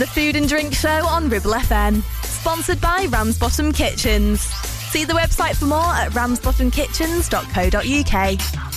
The Food and Drink Show on Ribble FM. Sponsored by Ramsbottom Kitchens. See the website for more at ramsbottomkitchens.co.uk.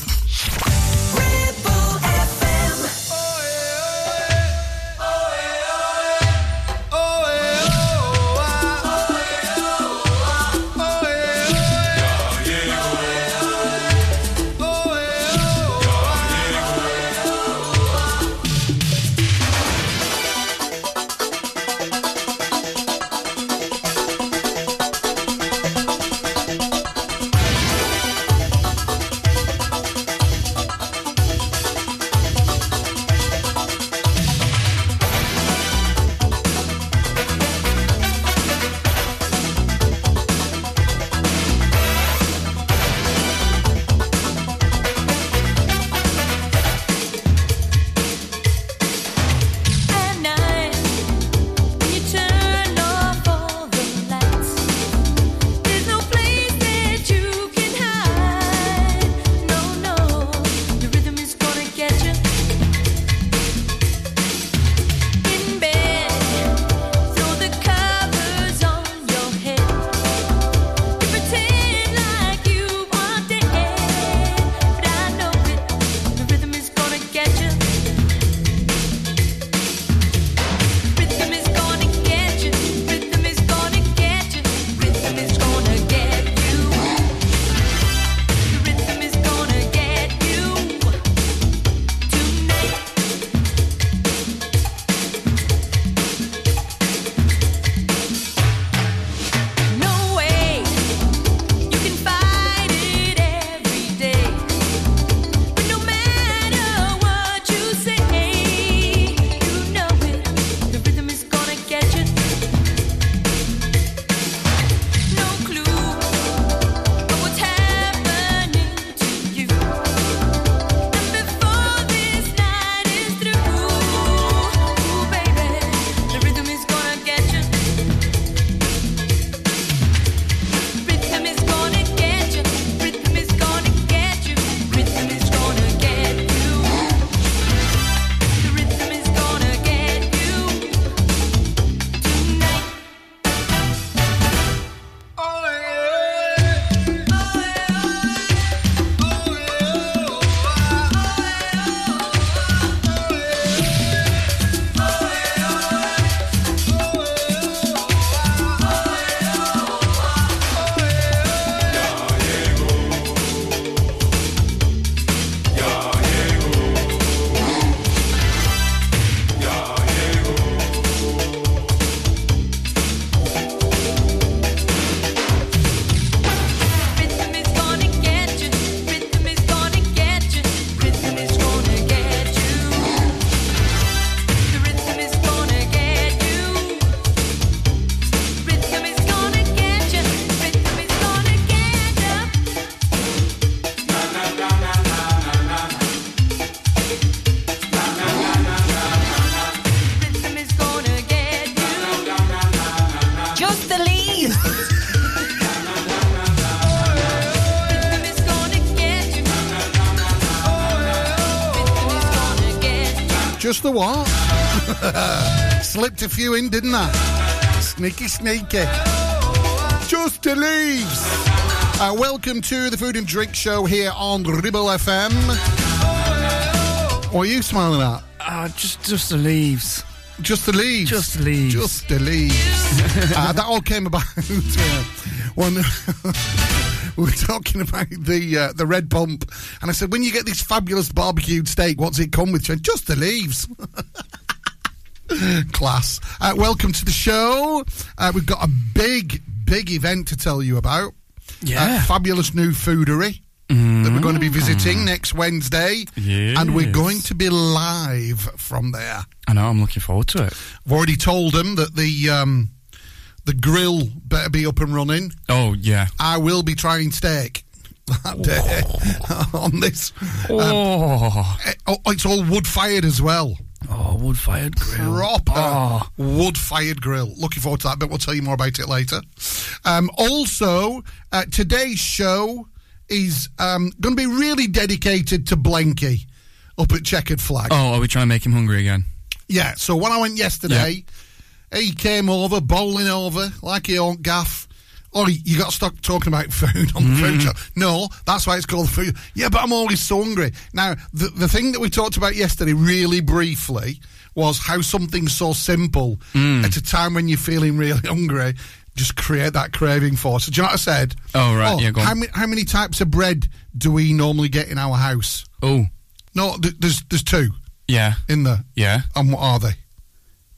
the what? Slipped a few in, didn't I? Sneaky, sneaky. Just to leaves. Uh, welcome to the Food and Drink Show here on Ribble FM. What are you smiling at? Uh, just, just the leaves. Just the leaves. Just the leaves. Just the leaves. uh, that all came about when we were talking about the uh, the red pump, and I said, when you get this fabulous barbecued steak, what's it come with? She went, Just the leaves. Class. Uh, welcome to the show. Uh, we've got a big, big event to tell you about. Yeah. Fabulous new foodery that we're going to be visiting next Wednesday. And we're going to be live from there. I know. I'm looking forward to it. I've already told them that the um, the grill better be up and running. Oh yeah. I will be trying steak that day on this. Oh, Eh, Oh, it's all wood fired as well. oh, wood fired grill. Proper Oh. wood fired grill. Looking forward to that, but we'll tell you more about it later. Um, also, uh, today's show is um, going to be really dedicated to Blanky up at Checkered Flag. Oh, are we trying to make him hungry again? Yeah, so when I went yesterday, He came over, bowling over, like he owned gaff. Oh, you got to stop talking about food on the food mm-hmm. show. No, that's why it's called food. Yeah, but I'm always so hungry. Now, the, the thing that we talked about yesterday, really briefly, was how something so simple mm. at a time when you're feeling really hungry just create that craving for. So, do you know what I said? Oh, right, oh, yeah, go on. how, many, how many types of bread do we normally get in our house? Oh, No, th- there's there's two yeah, in there. yeah. And what are they?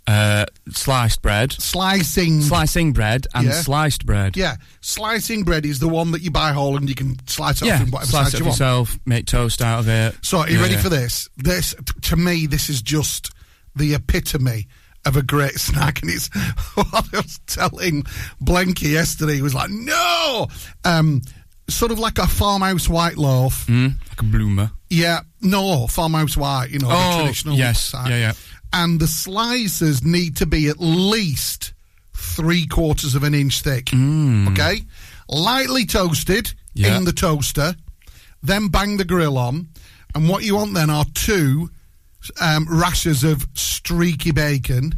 Uh, sliced bread, Slicing. slicing bread, and Yeah. sliced bread. yeah, slicing bread is the one that you buy whole and you can slice it Yeah, off in whatever slice size it you want. yourself, make toast out of it. So, are you Yeah, ready for this? This, to me, this is just the epitome of a great snack, and it's what I was telling Blanky yesterday. He was like, "No, um, sort of like a farmhouse white loaf." Mm, like a bloomer. Yeah, no, farmhouse white. You know, the Oh, traditional. yes. side. Yeah, yeah. And the slices need to be at least three quarters of an inch thick. Okay, lightly toasted Yeah. in the toaster, then bang the grill on, and what you want then are two um, rashers of streaky bacon.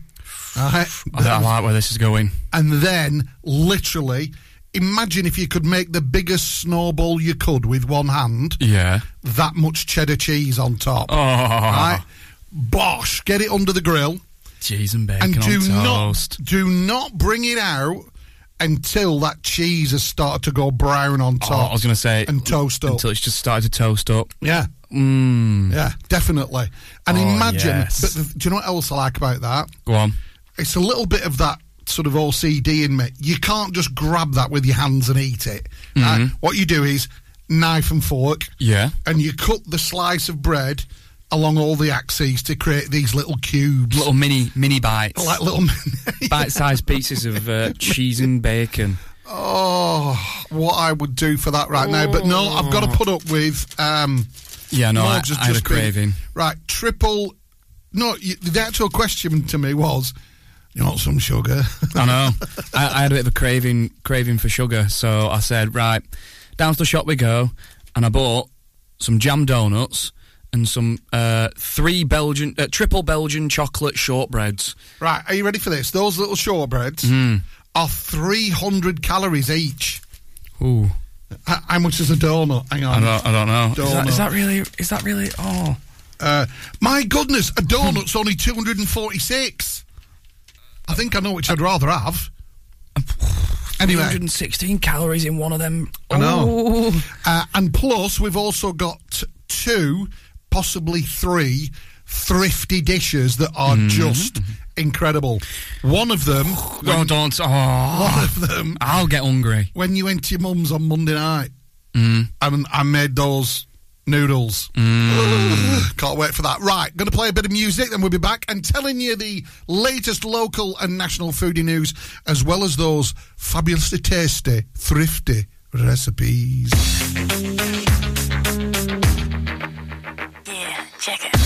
Right, I don't like where this is going. and then literally. Imagine if you could make the biggest snowball you could with one hand, Yeah. that much cheddar cheese on top. Oh, Right? Bosh, get it under the grill cheese and bacon and do on not do not bring it out until that cheese has started to go brown on Oh, top. I was going to say and toast up. until it's just started to toast up. yeah, Mmm. yeah, definitely. And Oh, imagine, yes. but the, do you know what else I like about that? Go on. It's a little bit of that sort of OCD in me. You can't just grab that with your hands and eat it. Mm-hmm. What you do is knife and fork, Yeah. and you cut the slice of bread along all the axes to create these little cubes. Little mini mini bites. like little Bite-sized pieces of uh, cheese and bacon. Oh, what I would do for that right now. But no, I've got to put up with. Um, Yeah, no, I, I had a just been- craving. right, triple. No, the actual question to me was, you want some sugar? I know. I, I had a bit of a craving craving for sugar, so I said, right, down to the shop we go, and I bought some jam donuts and some uh, three Belgian, uh, triple Belgian chocolate shortbreads. right, are you ready for this? Those little shortbreads Mm. are 300 calories each. Ooh, H- How much is a donut? Hang I on. don't, I don't know. Is that, that really? Is that really? Oh, Uh, my goodness, a donut's only 246. I think I know which I'd rather have. Anyway. 116 calories in one of them. I know. Oh. Uh, and plus, we've also got two, possibly three, thrifty dishes that are Mm-hmm. just incredible. One of them, No, don't. Oh, one of them, I'll get hungry. when you went to your mum's on Monday night, Mm. and I made those noodles. Can't wait for that. Right, going to play a bit of music, then we'll be back and telling you the latest local and national foodie news, as well as those fabulously tasty, thrifty recipes. Yeah,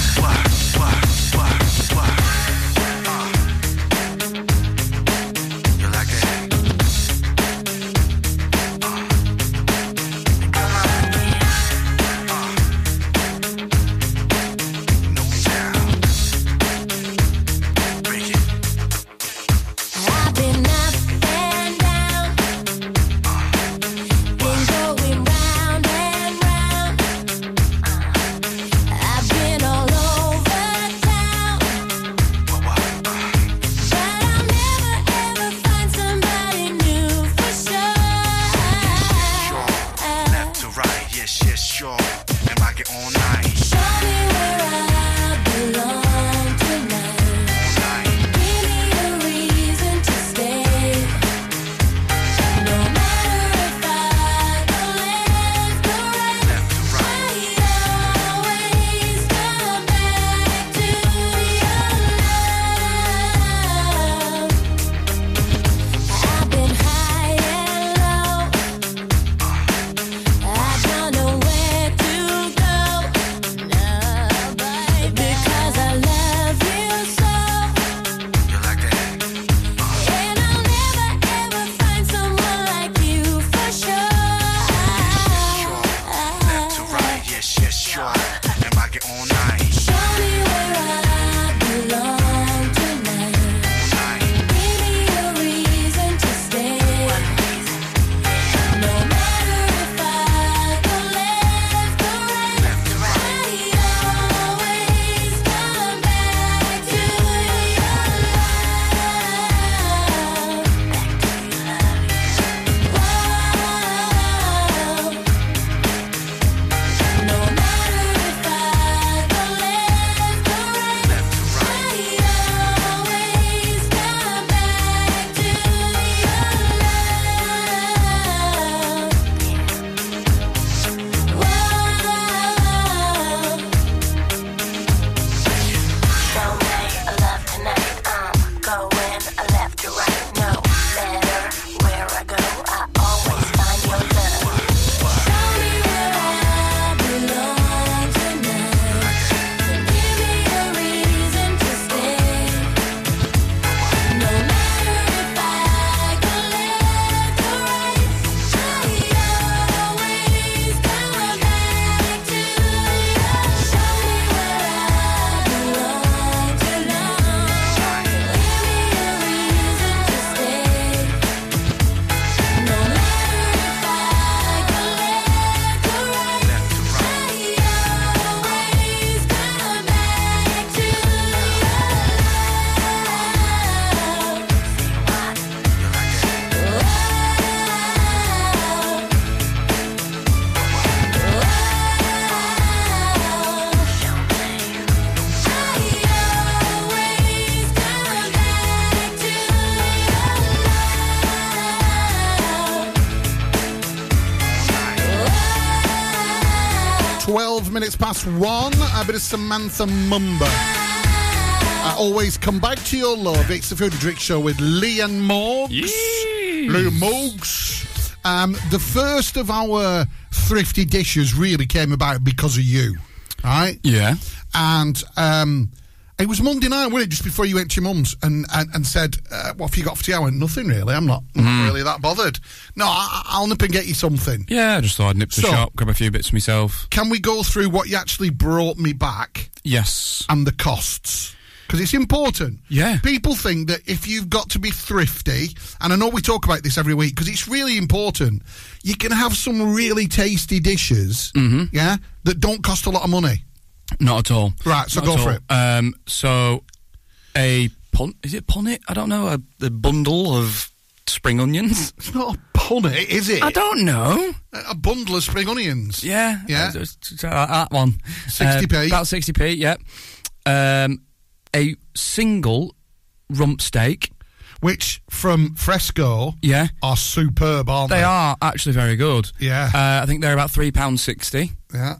one. A bit of Samantha Mumba. I always come back to your love. It's the Food and Drink Show with Lee and Morgs. Lee and Morgs. Um, the first of our thrifty dishes really came about because of you, right? Yeah. And um, it was Monday night, wasn't it? Just before you went to your mum's and, and, and said, uh, What have you got for tea? I went, Nothing really. I'm not, not really that bothered. No, I, I'll nip and get you something. Yeah, I just thought I'd nip to the shop, grab a few bits myself. Can we go through what you actually brought me back Yes. and the costs? Because it's important. Yeah. People think that if you've got to be thrifty, and I know we talk about this every week because it's really important, you can have some really tasty dishes, Mm-hmm. yeah, that don't cost a lot of money. Not at all. Right, so Not go for it. Um, so, a pun is it punnet? I don't know. A, a bundle of spring onions. It's not a punnet, is it? I don't know. A bundle of spring onions. Yeah, Yeah. uh, uh, that one. 60p. Uh, about sixty p. Yeah. Um, a single rump steak. Which from Fresco Yeah. are superb, aren't they? They are actually very good. Yeah. Uh, I think they're about three pounds sixty. Yeah.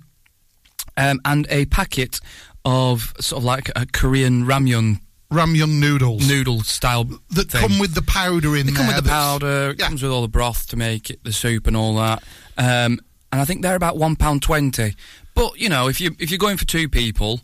Um, and a packet of sort of like a Korean ramyun Ramyun noodles noodle style that thing. come with the powder in They come there. with the powder. It Yeah. comes with all the broth to make it the soup and all that. Um, and I think they're about one pound twenty. But you know, if you if you're going for two people,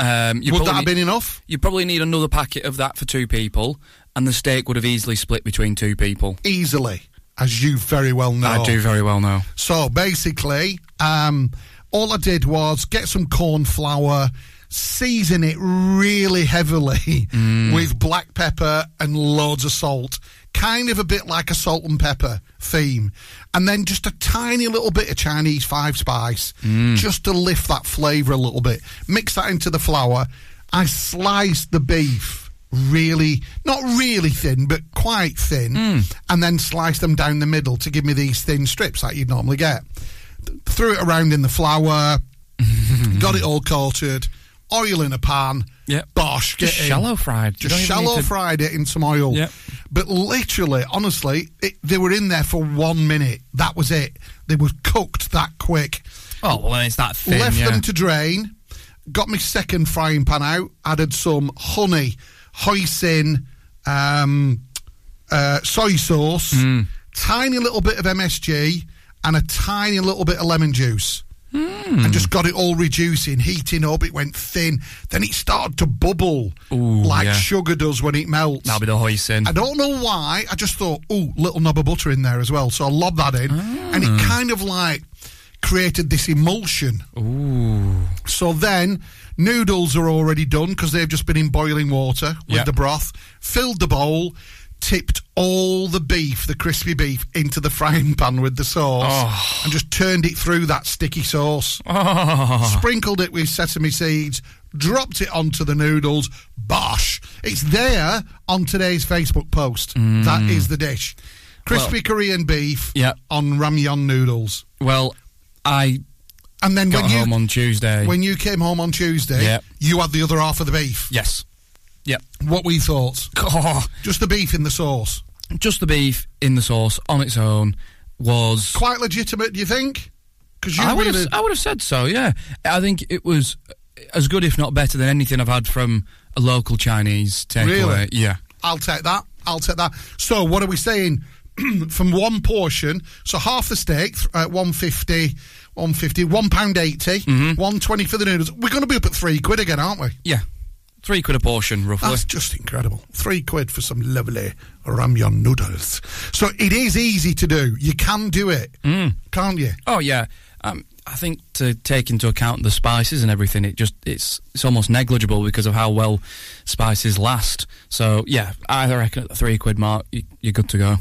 um, you Would that probably have been need, enough? you probably need another packet of that for two people, and the steak would have easily split between two people. Easily, as you very well know. I do very well know. So basically, um, all I did was get some corn flour, season it really heavily mm. with black pepper and loads of salt. Kind of a bit like a salt and pepper theme. And then just a tiny little bit of Chinese five spice mm. just to lift that flavour a little bit. Mix that into the flour. I sliced the beef really, not really thin, but quite thin, mm. and then sliced them down the middle to give me these thin strips like you'd normally get. Threw it around in the flour, got it all coated, oil in a pan. Yep. Bosh, Just in. shallow fried. You Just don't even need shallow to- fried it in some oil. Yep. But literally, honestly, it, they were in there for one minute. That was it. They were cooked that quick. Oh well, it's that thin. Left yeah. them to drain. Got my second frying pan out. Added some honey, hoisin, um, uh, soy sauce, Mm. tiny little bit of MSG, and a tiny little bit of lemon juice. Mm. And just got it all reducing, heating up. It went thin. Then it started to bubble Ooh, like yeah. sugar does when it melts. That'll be the hoisin. I don't know why. I just thought, ooh, little knob of butter in there as well. So I lobbed that in, and Ah. it kind of like created this emulsion. Ooh. So then noodles are already done because they've just been in boiling water with Yeah. the broth. Filled the bowl, tipped all the beef, the crispy beef, into the frying pan with the sauce, Oh. and just turned it through that sticky sauce. Oh. Sprinkled it with sesame seeds, dropped it onto the noodles. Bosh! It's there on today's Facebook post. Mm. That is the dish. Crispy Well- Korean beef Yeah. on ramyeon noodles. Well, I And then got when you home on Tuesday. when you came home on Tuesday, Yeah. you had the other half of the beef. yes. Yep. What we thought? Oh, Just the beef in the sauce. just the beef in the sauce on its own was. Quite legitimate, do you think? Because you I would, really, have, I would have said so. Yeah, I think it was as good, if not better, than anything I've had from a local Chinese takeaway. Really? Yeah. I'll take that. I'll take that. So what are we saying? From one portion, so half the steak, uh, 150, 150, one pound 80, Mm-hmm. 120 for the noodles. We're going to be up at three quid again, aren't we? Yeah. Three quid a portion, roughly. That's just incredible. Three quid for some lovely ramyun noodles. So it is easy to do. You can do it, Mm. can't you? Oh yeah, um, I think to take into account the spices and everything, it just it's it's almost negligible because of how well spices last. So yeah, I reckon at the three quid mark, you, you're good to go.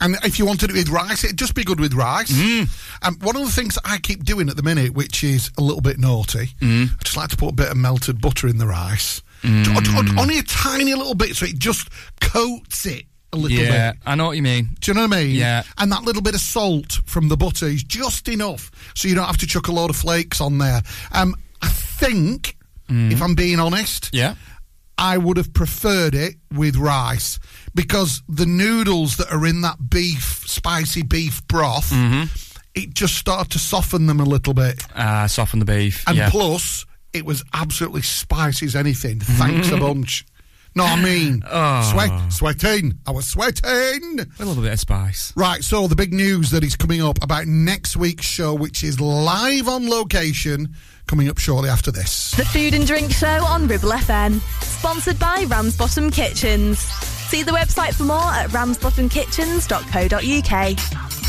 And if you wanted it with rice, it'd just be good with rice. Mm. Um, one of the things that I keep doing at the minute, which is a little bit naughty, Mm. I just like to put a bit of melted butter in the rice. Mm. Only a tiny little bit, so it just coats it a little yeah, bit. I know what you mean. Do you know what I mean? Yeah. And that little bit of salt from the butter is just enough, so you don't have to chuck a load of flakes on there. Um, I think, if I'm being honest, Yeah. I would have preferred it with rice because the noodles that are in that beef, spicy beef broth, it just started to soften them a little bit. Uh, soften the beef. And yeah. plus, it was absolutely spicy as anything. Thanks a mm-hmm. bunch. No, I mean, Oh. sweat, sweating. I was sweating. a little bit of spice. Right, so the big news that is coming up about next week's show, which is live on location, coming up shortly after this. The Food and Drink Show on Ribble FM. Sponsored by Ramsbottom Kitchens. See the website for more at ramsbottomkitchens.co.uk.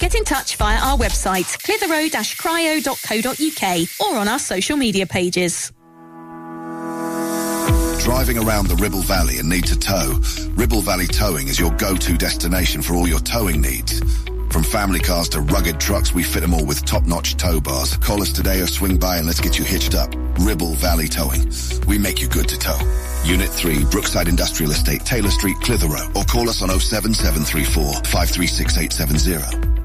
Get in touch via our website, clitheroe-cryo.co.uk or on our social media pages. Driving around the Ribble Valley and need to tow? Ribble Valley Towing is your go-to destination for all your towing needs. From family cars to rugged trucks, we fit them all with top-notch tow bars. Call us today or swing by and let's get you hitched up. Ribble Valley Towing. We make you good to tow. Unit 3, Brookside Industrial Estate, Taylor Street, Clitheroe. Or call us on 07734 536870.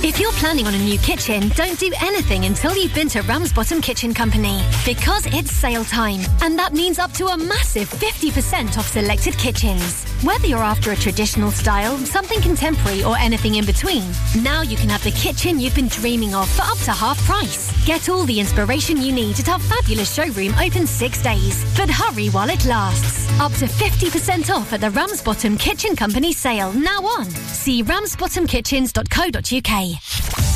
If you're planning on a new kitchen, don't do anything until you've been to Ramsbottom Kitchen Company. Because it's sale time, and that means up to a massive 50% off selected kitchens. Whether you're after a traditional style, something contemporary, or anything in between, now you can have the kitchen you've been dreaming of for up to half price. Get all the inspiration you need at our fabulous showroom open six days. But hurry while it lasts. Up to 50% off at the Ramsbottom Kitchen Company sale now on. See ramsbottomkitchens.co.uk.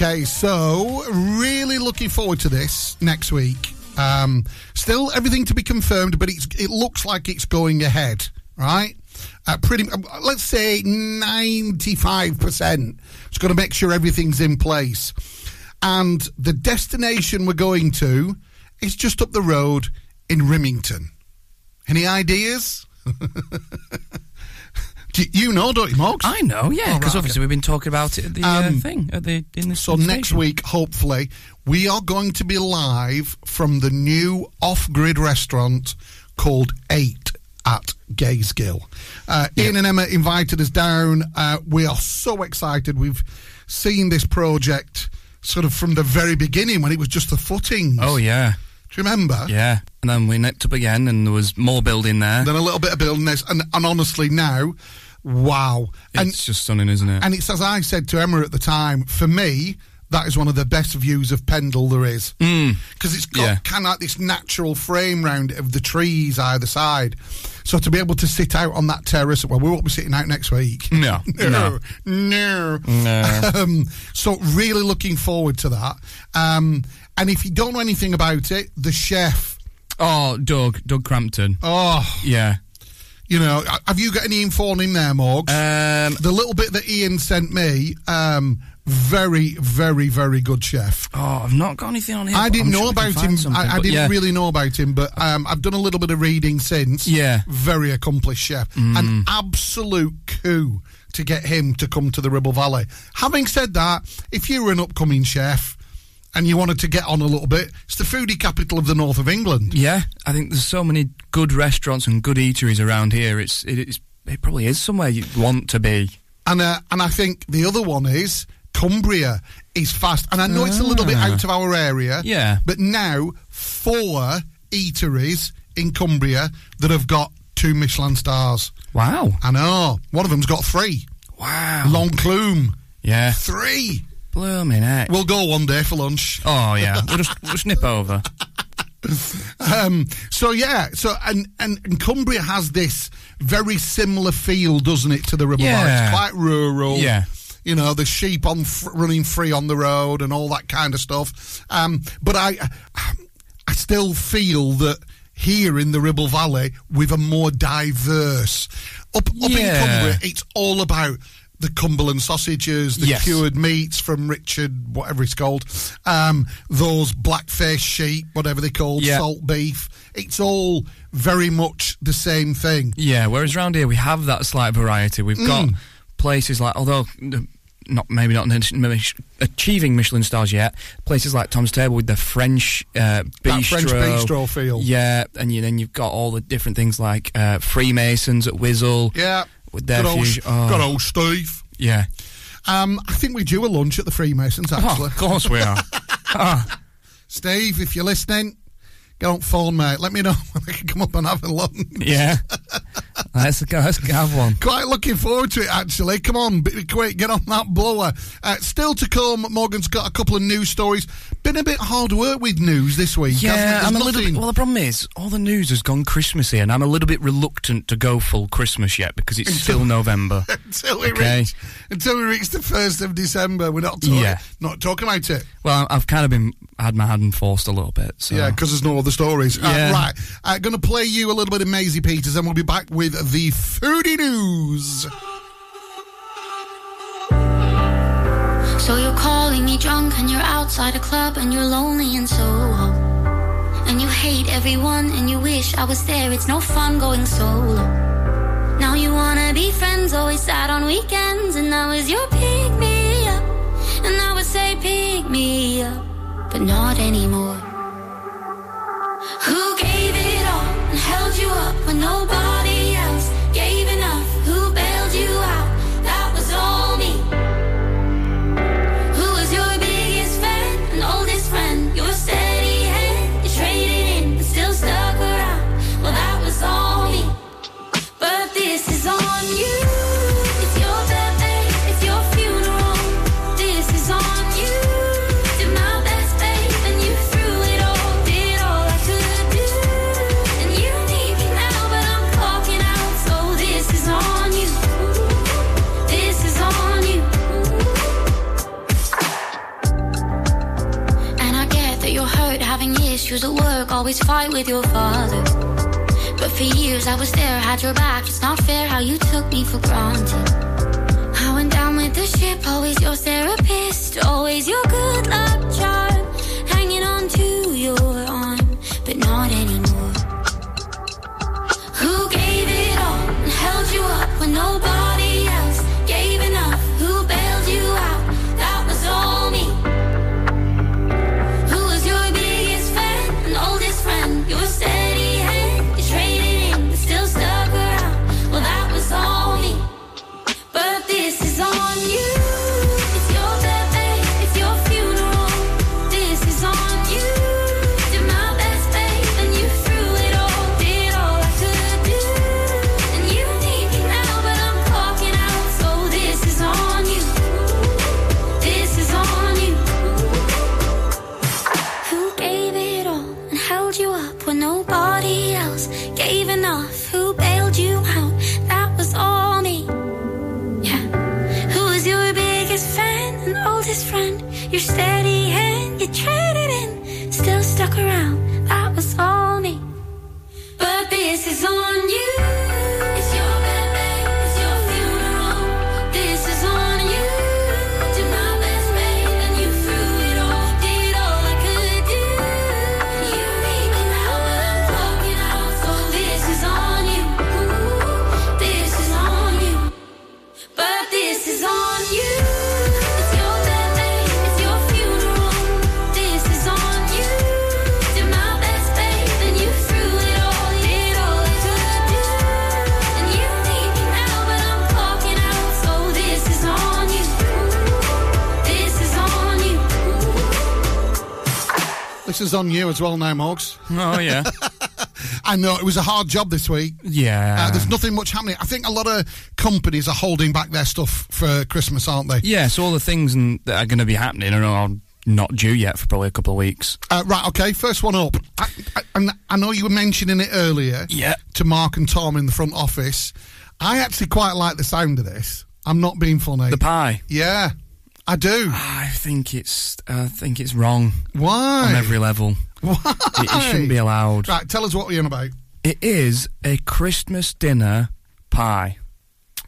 Okay, so really looking forward to this next week. Um, still everything to be confirmed, but it's, it looks like it's going ahead, right? Uh, pretty, uh, let's say ninety-five percent. It's got to make sure everything's in place, and the destination we're going to is just up the road in Rimington. Any ideas? Do you- you know, don't you, Morgs? I know, yeah, because right, obviously we've been talking about it at the uh, Um, thing at the in the So next week, hopefully, we are going to be live from the new off-grid restaurant called Eight at Gazegill. Uh, Ian and Emma invited us down. Uh, we are so excited. We've seen this project sort of from the very beginning when it was just the footings. Oh yeah, Do you remember? yeah, and then we nipped up again, and there was more building there. Then a little bit of building this, and, and honestly now, wow! and It's just stunning, isn't it? And it's as I said to Emma at the time, for me, that is one of the best views of Pendle there is. Because it's got Yeah. kind of like this natural frame round of the trees either side. So to be able to sit out on that terrace, well, we won't be sitting out next week. No, no. No. No. Um, so really looking forward to that. Um, and if you don't know anything about it, the chef, oh, Doug, Doug Crampton. oh, Yeah. you know, have you got any info on him there, Morgs? Um, the little bit that Ian sent me, um, very, very, very good chef. oh, I've not got anything on him. I didn't I'm know sure about him. I, I didn't yeah. really know about him, but um, I've done a little bit of reading since. Yeah. Mm. Very accomplished chef. An absolute coup to get him to come to the Ribble Valley. Having said that, if you were an upcoming chef and you wanted to get on a little bit, it's the foodie capital of the north of England. Yeah, I think there's so many good restaurants and good eateries around here. It's it, it's it probably is somewhere you want to be. And uh, and I think the other one is Cumbria is fast. And I know it's a little bit Ah. out of our area. Yeah. But now four eateries in Cumbria that have got two Michelin stars. Wow. I know. One of them's got three. Wow. L'Enclume. Yeah. Three. Blooming heck. We'll go one day for lunch. oh yeah. We'll just we'll just nip over. Um, so yeah, so and, and and Cumbria has this very similar feel, doesn't it, to the Ribble Valley? Yeah. It's quite rural. Yeah. You know, the sheep on f- running free on the road and all that kind of stuff. Um, but I, I still feel that here in the Ribble Valley, with a more diverse up up in Cumbria, it's all about the Cumberland sausages, the Yes. cured meats from Richard, whatever it's called, um, those blackface sheep, whatever they're called, Yeah. salt beef. It's all very much the same thing. Yeah. Whereas around here we have that slight variety. We've got Mm. places like although. Not maybe not maybe achieving Michelin stars yet. Places like Tom's Table with the French uh, bistro, That French bistro feel. Yeah, and you, then you've got all the different things like uh, Freemasons at Wiswell. Yeah. With their good old, fusion. Oh, good old Steve. yeah. Um, I think we do a lunch at the Freemasons, actually. Oh, of course we are. Ah, Steve, if you're listening, on phone, mate. Let me know when I can come up and have a lunch. yeah. let's go. Let's have one. Quite looking forward to it, actually. Come on, quick, get on that blower. Uh, still to come, Morgan's got a couple of news stories. Been a bit hard work with news this week. Yeah? I'm a little bit. Well, the problem is, all the news has gone Christmassy, and I'm a little bit reluctant to go full Christmas yet because it's still November. until we Okay. reach until we reach the first of December, we're not talking, Yeah. not talking about it. Well, I've kind of been had my hand forced a little bit. So. Yeah, because there's no other stories. Uh, Yeah. right, uh, going to play you a little bit of Maisie Peters, and we'll be back with the foodie news. So you're calling me drunk and you're outside a club and you're lonely and so and you hate everyone and you wish I was there. It's no fun going solo. Now you wanna be friends, always sad on weekends, and now is your pick me up. And I would say pick me up, but not anymore. Who gave it all and held you up when nobody issues at work, always fight with your father. But for years I was there, had your back. It's not fair how you took me for granted. I went down with the ship, always your therapist, always your good luck charm, hanging on to your You as well now, Morgs. Oh yeah. I know it was a hard job this week. Yeah. Uh, there's nothing much happening. I think a lot of companies are holding back their stuff for Christmas, aren't they? Yeah, so all the things n- that are going to be happening are not- due yet for probably a couple of weeks. Uh, right, okay, first one up. I, I, and I know you were mentioning it earlier Yeah. to Mark and Tom in the front office. I actually quite like the sound of this. I'm not being funny. The pie. yeah, I do. I think it's I think it's wrong Why? on every level. Why? It, it shouldn't be allowed. Right, tell us what we're on about. It is a Christmas dinner pie.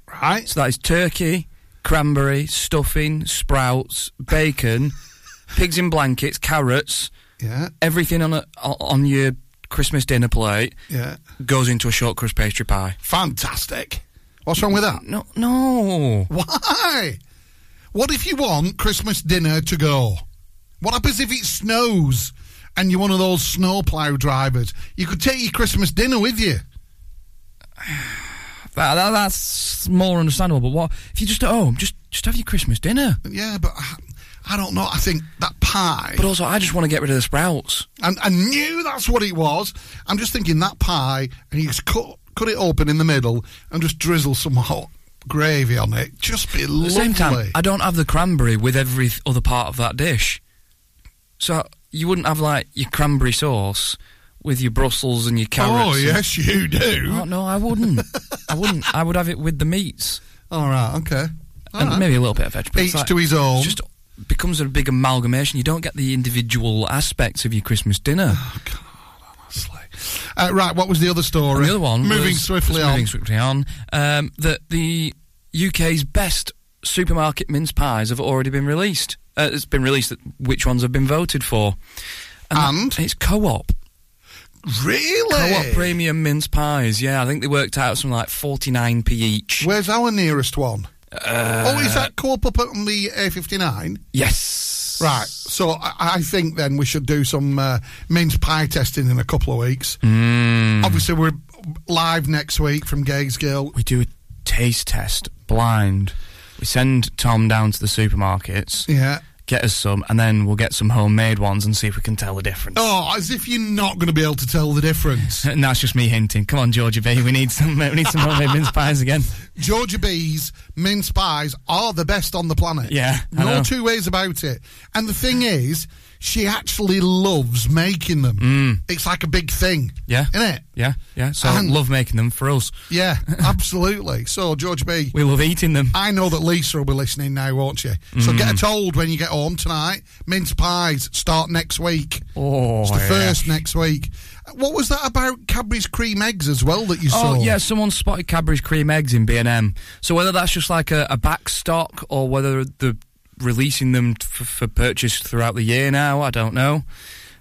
Right? So that is turkey, cranberry, stuffing, sprouts, bacon, pigs in blankets, carrots, Yeah, everything on a, on your Christmas dinner plate yeah. goes into a short crust pastry pie. Fantastic. What's wrong with that? No, no. Why? What if you want Christmas dinner to go? What happens if it snows and you're one of those snowplow drivers? You could take your Christmas dinner with you. That, that- that's more understandable. But what if you just at home? Just just have your Christmas dinner. Yeah, but I, I don't know. I think that pie. But also, I just want to get rid of the sprouts. and I knew that's what it was. I'm just thinking that pie, and you just cut cut it open in the middle and just drizzle some hot gravy on it. Just be At the lovely. same time, I don't have the cranberry with every other part of that dish. So you wouldn't have like your cranberry sauce with your Brussels and your oh, carrots. oh and- yes, you do. Oh, no, I wouldn't. I wouldn't. I would have it with the meats All right, okay. All and right. maybe a little bit of veg. but it's Each to his own. It just becomes a big amalgamation. You don't get the individual aspects of your Christmas dinner. Oh, Honestly. Uh, right, what was the other story? And the other one, moving was- swiftly was on. moving swiftly on. Um, that the UK's best supermarket mince pies have already been released. Uh, it's been released. That which ones have been voted for? that- And? it's Co-op. Really? Co-op premium mince pies. Yeah, I think they worked out something like forty nine p each. Where's our nearest one? Uh, oh, is that co-op up on the A59? Yes. Right. So I, I think then we should do some uh, mince pie testing in a couple of weeks. Mm. Obviously, we're live next week from Gazegill. We do a taste test blind. We send Tom down to the supermarkets, Yeah. Get us some, and then we'll get some homemade ones and see if we can tell the difference. Oh, as if you're not going to be able to tell the difference. And that's just me hinting. Come on, Georgia B, we need some. We need some homemade mince pies again. Georgia B's mince pies are the best on the planet. Yeah, I no know. two ways about it. And the thing is, she actually loves making them. Mm. It's like a big thing. Yeah. Isn't it? Yeah, yeah. So and, love making them for us. Yeah, absolutely. So, George B. We love eating them. I know that Lisa will be listening now, won't she? So mm. get her told when you get home tonight. Mince pies start next week. Oh, it's the yeah. first next week. What was that about Cadbury's cream eggs as well that you oh, saw? oh, yeah, someone spotted Cadbury's cream eggs in B&M. So whether that's just like a, a backstock or whether the releasing them for, for purchase throughout the year now. I don't know,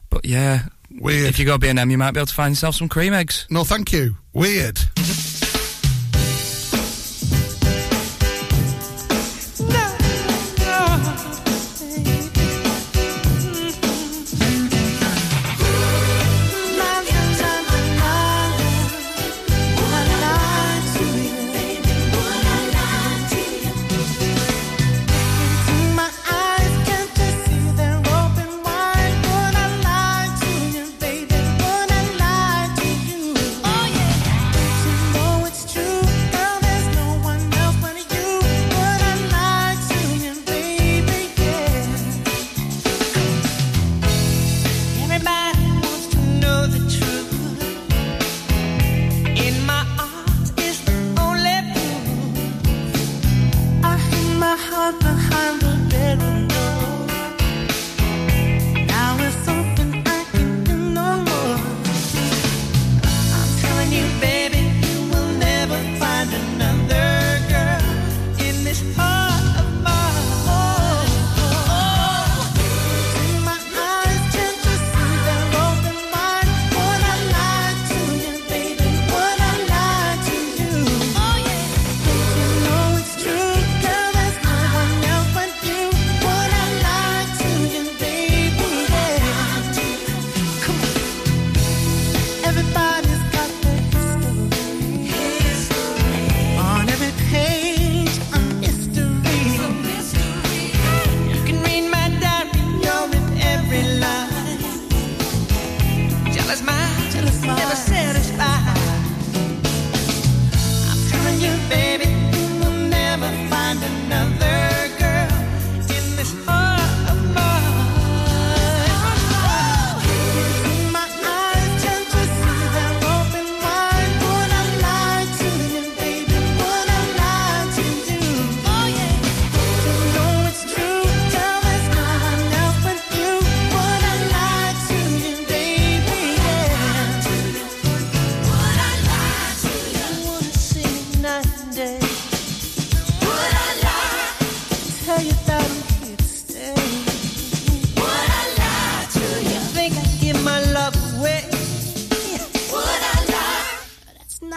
but yeah, Weird. If you go B and M, you might be able to find yourself some cream eggs. No, thank you. Weird.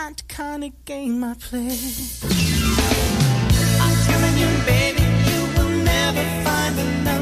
not the kind of game I play. I'm telling you, baby, you will never find another.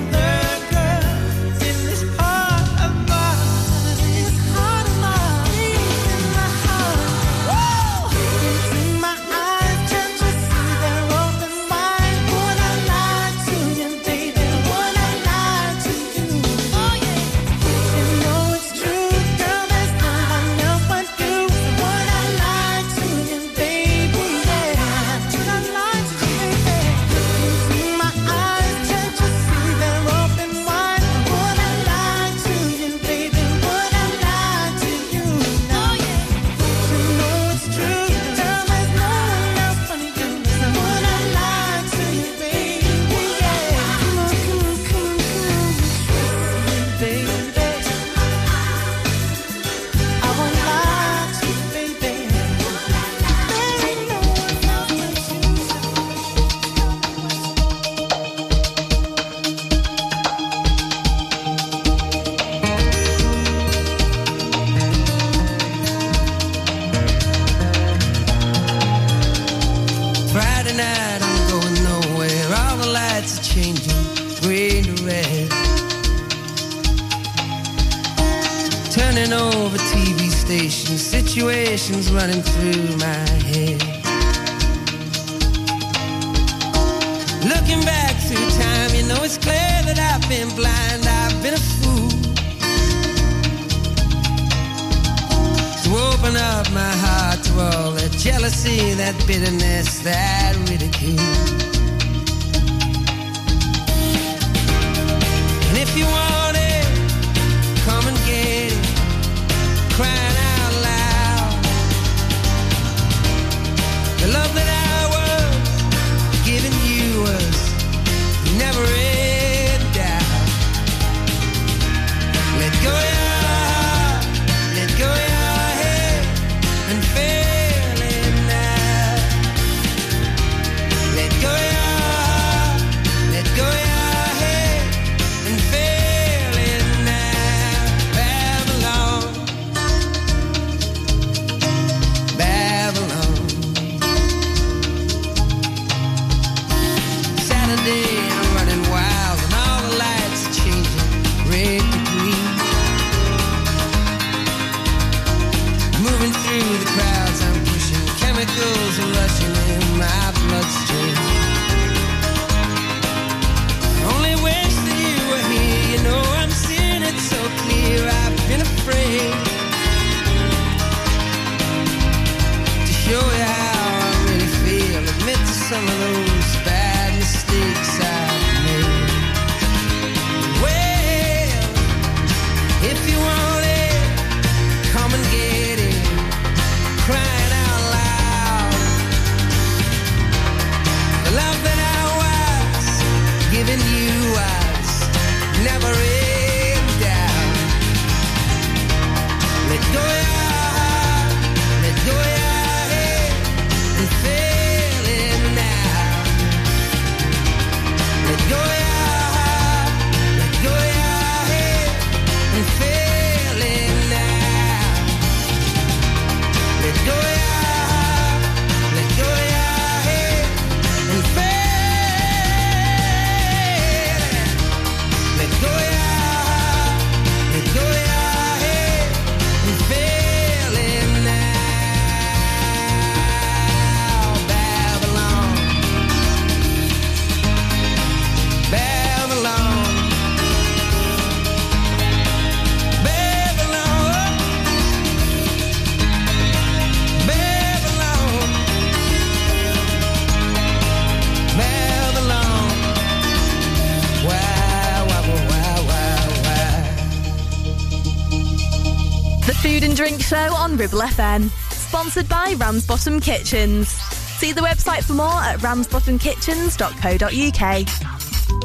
FM. Sponsored by Ramsbottom Kitchens. See the website for more at ramsbottomkitchens.co.uk.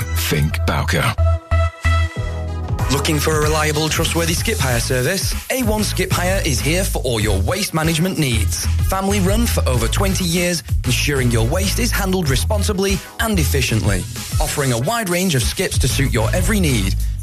think Bowker. Looking for a reliable, trustworthy skip hire service? A1 Skip Hire is here for all your waste management needs. Family run for over 20 years, ensuring your waste is handled responsibly and efficiently. Offering a wide range of skips to suit your every need,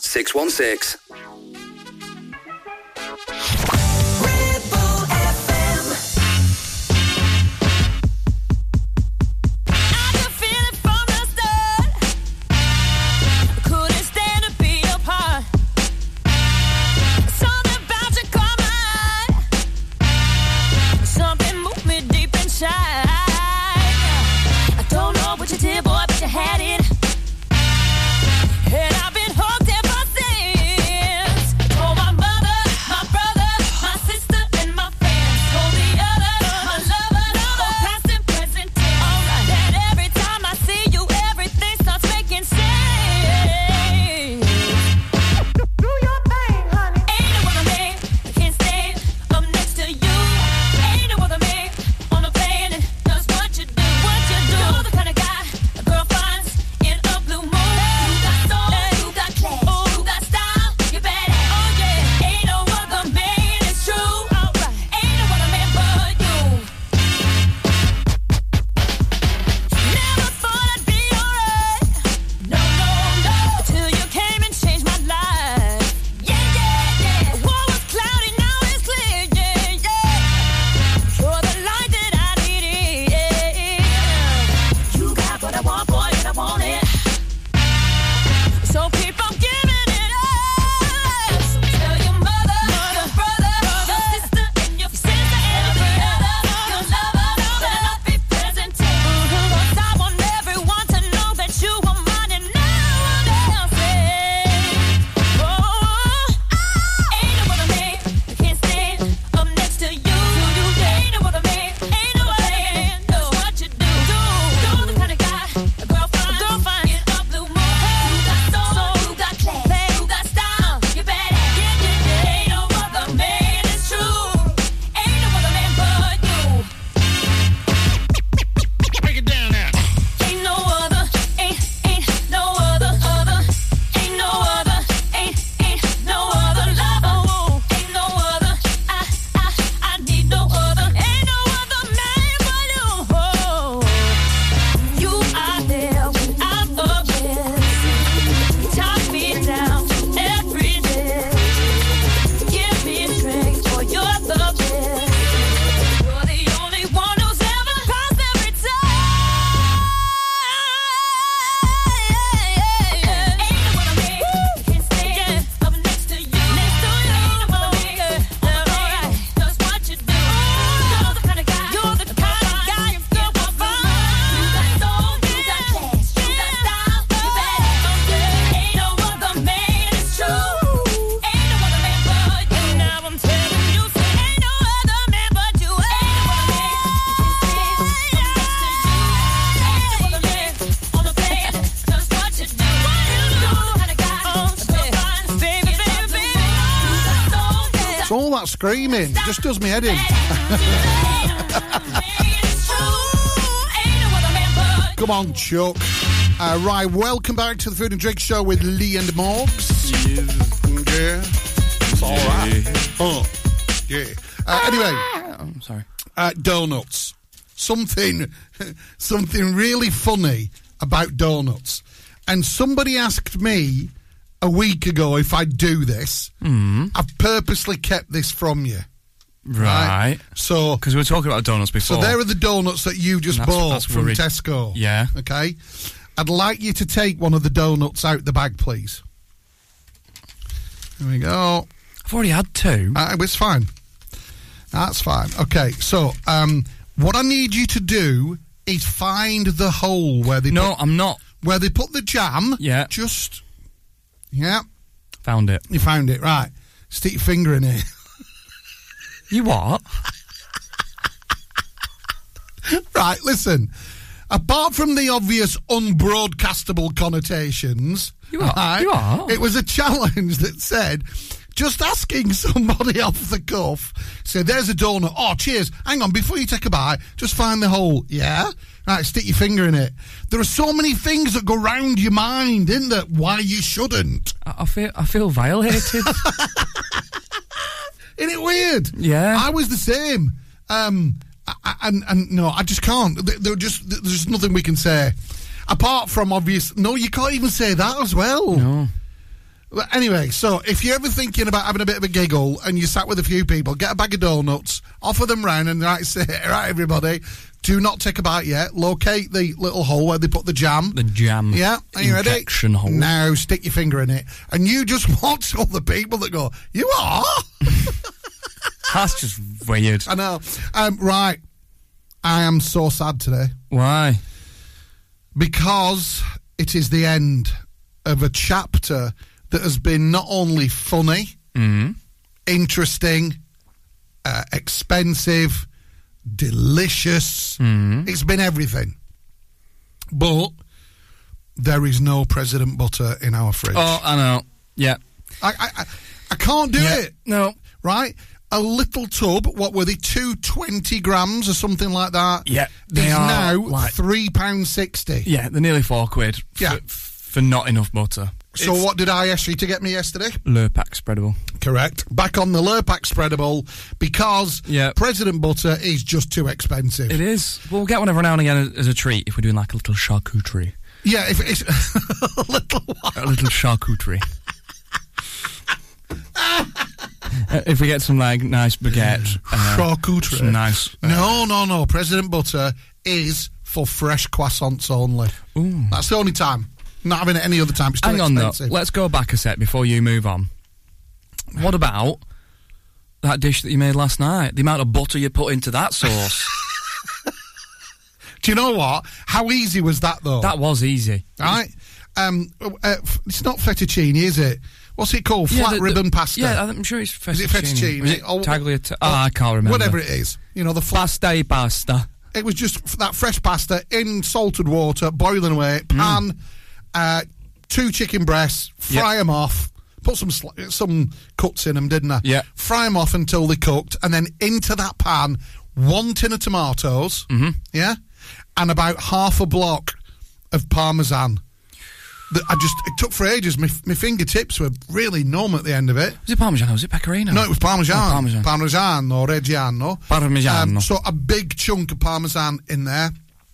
616. Screaming. Just does me head in. Come on, Chuck. Uh, right, welcome back to the Food and Drink Show with Lee and Morgs. Yeah, it's all right. Oh, yeah. Uh, anyway, I'm sorry. uh, donuts. Something, something really funny about donuts. And somebody asked me a week ago if I'd do this. Mm. I've purposely kept this from you. Right. So, because we were talking about donuts before. So there are the donuts that you just That's- bought that's from worried. Tesco. Yeah. Okay. I'd like you to take one of the donuts out the bag, please. There we go. I've already had two. Uh, it's fine. That's fine. Okay. So, um, what I need you to do is find the hole where they No, put, I'm not. where they put the jam. Yeah. Just yeah. Found it. You found it right. Stick your finger in it. You what? right, listen. Apart from the obvious unbroadcastable connotations, You are- right, you are. it was a challenge that said just asking somebody off the cuff, say, there's a donut. Oh, cheers. Hang on, before you take a bite, just find the hole. Yeah? Right, stick your finger in it. There are so many things that go round your mind, isn't there? Why you shouldn't. I, I feel I feel violated. Isn't it weird? Yeah. I was the same. Um, I- and and no, I just can't. There- just there's nothing we can say apart from obvious. No, you can't even say that as well. No. Anyway, so if you're ever thinking about having a bit of a giggle and you sat with a few people, get a bag of donuts, offer them round, and right, say, right, everybody, do not take a bite yet. Locate the little hole where they put the jam. the jam. Yeah, are you ready? injection hole. Now stick your finger in it, and you just watch all the people that go, "You are." That's just weird. I know. Um, right. I am so sad today Why? because it is the end of a chapter that has been not only funny, Mm. interesting, uh, expensive, delicious. Mm. It's been everything. But there is no President Butter in our fridge. Oh, I know. Yeah. I, I, I, can't do Yeah. it. No. Right? A little tub, what were they, 220 grams or something like that? Yeah, they is are now like- £3.60. Yeah, they're nearly four quid. For, Yeah. For not enough butter. So what did I ask you to get me yesterday? Lurpak spreadable. Correct. Back on the Lurpak spreadable because Yeah. President Butter is just too expensive. It is. We'll get one every now and again as, a treat if we're doing like a little charcuterie. Yeah, if it's a little while. A little charcuterie. Uh, if we get some like nice baguette, uh, Charcuterie. nice. uh, No, no, no. President Butter is for fresh croissants only. Ooh. That's the only time. Not having it any other time. It's Hang on though. Let's go back a sec before you move on. What about that dish that you made last night? The amount of butter you put into that sauce. Do you know what? How easy was that though? that was easy. right? Um, uh, it's not fettuccine, is it? What's it called? Yeah, Flat the- the- ribbon pasta. Yeah, I'm sure it's fettuccine. Is it fettuccine? Was it Oh, tagliatelle? Oh, I can't remember. Whatever it is, you know the flat. Pasta pasta. It was just f- that fresh pasta in salted water, boiling away, pan, uh, two chicken breasts, fry Yep. them off, put some sli- some cuts in them, didn't I? Yeah. Fry them off until they cooked, and then into that pan, one tin of tomatoes, Mm-hmm. yeah, and about half a block of parmesan. That I just it took for ages. My, my fingertips were really numb at the end of it. Was it Parmesan or was it Pecorino? No, it was Parmesan. Oh, Parmesan. Parmesan or Reggiano. Parmigiano. Um, so a big chunk of Parmesan in there.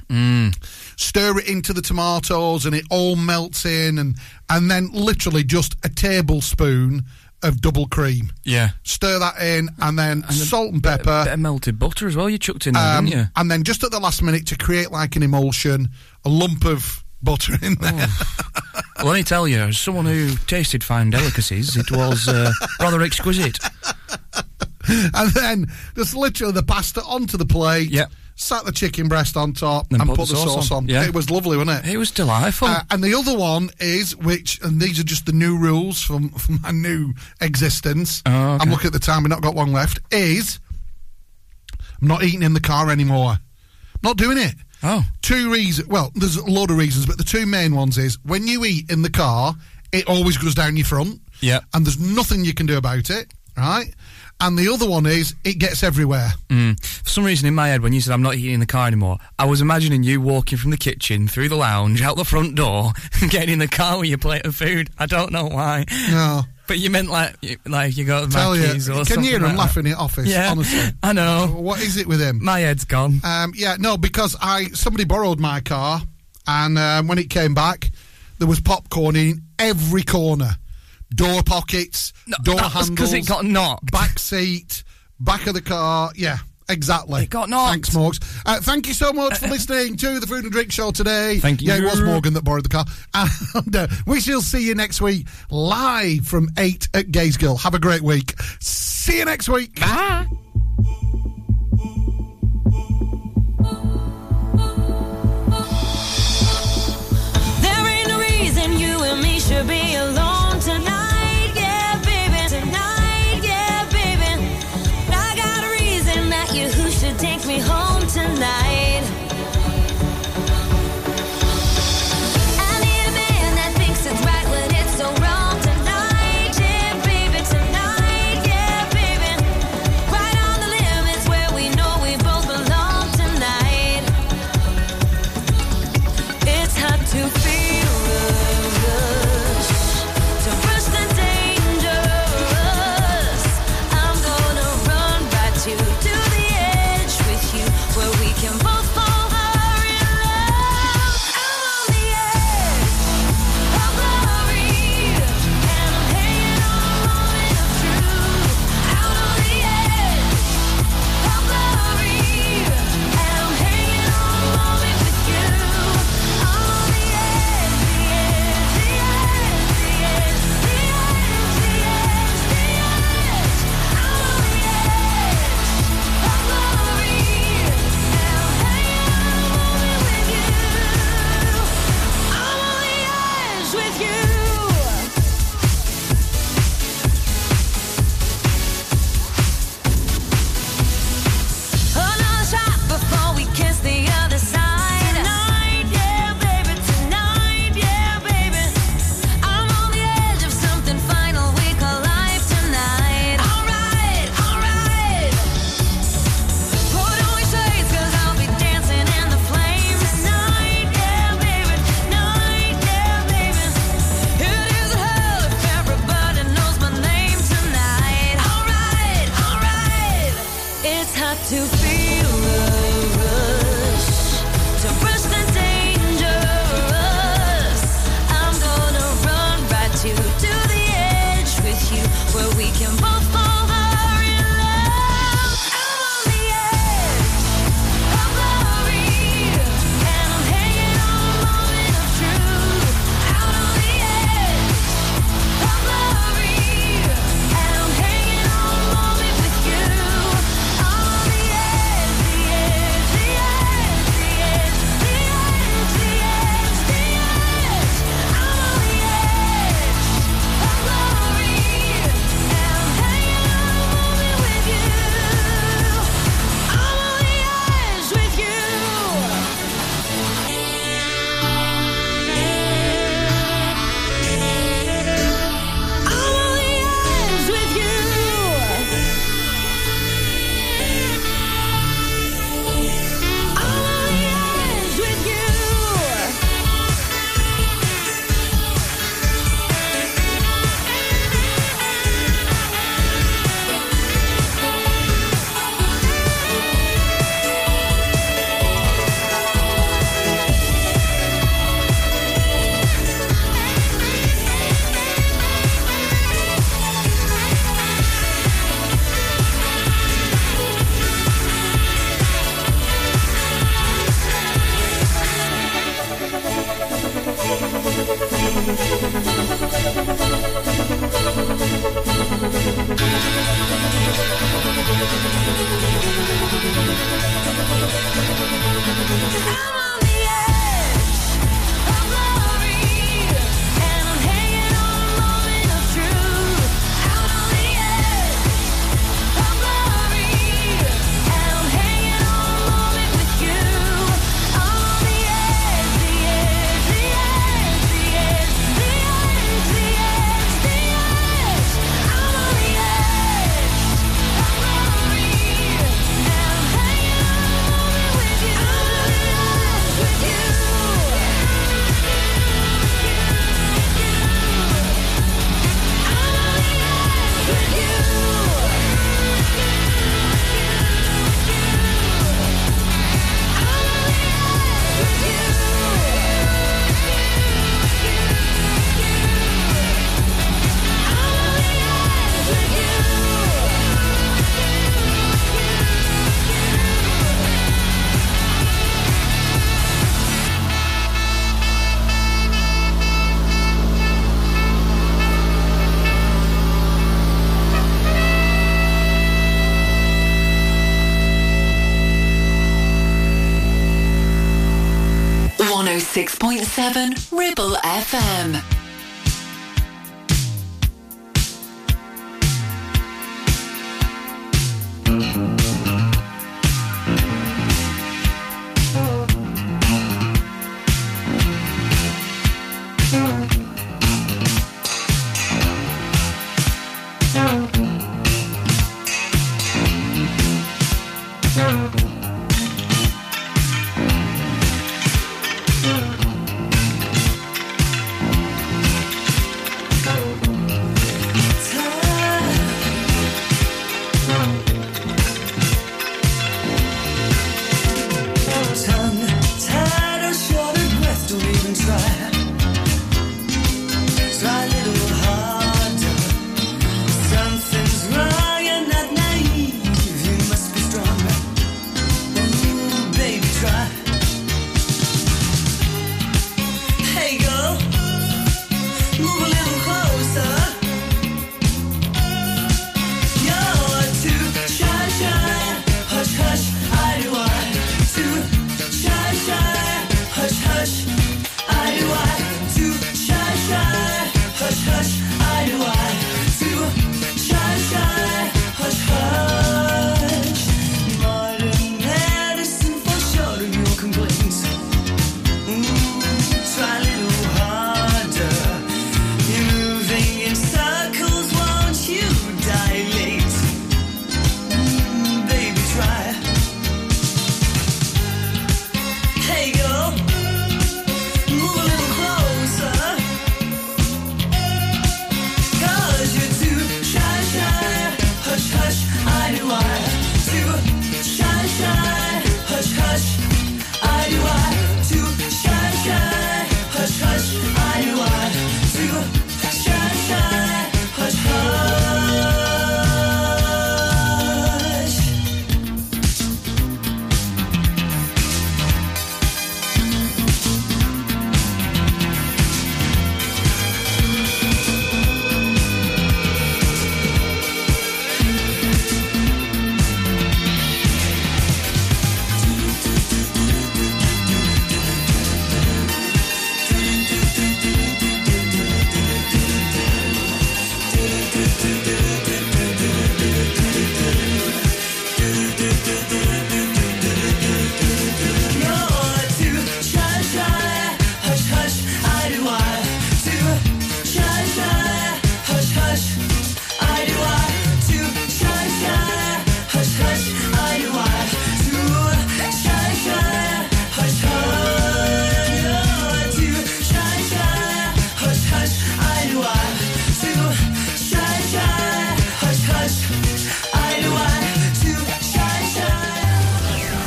Mm. Stir it into the tomatoes and it all melts in and and then literally just a tablespoon of double cream. Yeah. Stir that in and then salt and Bit, pepper. bit of melted butter as well. You chucked in there, um, didn't you? and then just at the last minute to create like an emulsion, a lump of butter in there. Well, let me tell you, as someone who tasted fine delicacies, it was uh, rather exquisite. and then just literally the pasta onto the plate. Yep. Sat the chicken breast on top Then and put put, the sauce sauce on. on. Yeah. It was lovely, wasn't it? It was delightful. Uh, and the other one is which, and these are just the new rules from, from my new existence. Oh, okay. I'm looking at the time; we've not got one left. Is I'm not eating in the car anymore. Not doing it. oh. Two reasons. Well, there's a lot of reasons, but the two main ones is when you eat in the car, it always goes down your front. Yeah. And there's nothing you can do about it, right? And the other one is it gets everywhere. Mm. For some reason, in my head, when you said I'm not eating in the car anymore, I was imagining you walking from the kitchen through the lounge, out the front door, and getting in the car with your plate of food. I don't know why. No. But you meant like like you got Tell you, or can something you hear him like laughing in office? Yeah, honestly. I know. What is it with him? My head's gone. Um, yeah, no, because I somebody borrowed my car, and um, when it came back, there was popcorn in every corner, door pockets, no, door that was 'cause handles, it got knocked. back seat, back of the car. Yeah. Exactly. It got knocked. Thanks, Morgs. Uh, thank you so much for listening to the Food and Drink Show today. Thank you. Yeah, it was. Morgan that borrowed the car. And uh, we shall see you next week live from 8 at Gazegill. Have a great week. See you next week. Bye. There ain't no reason you and me should be alone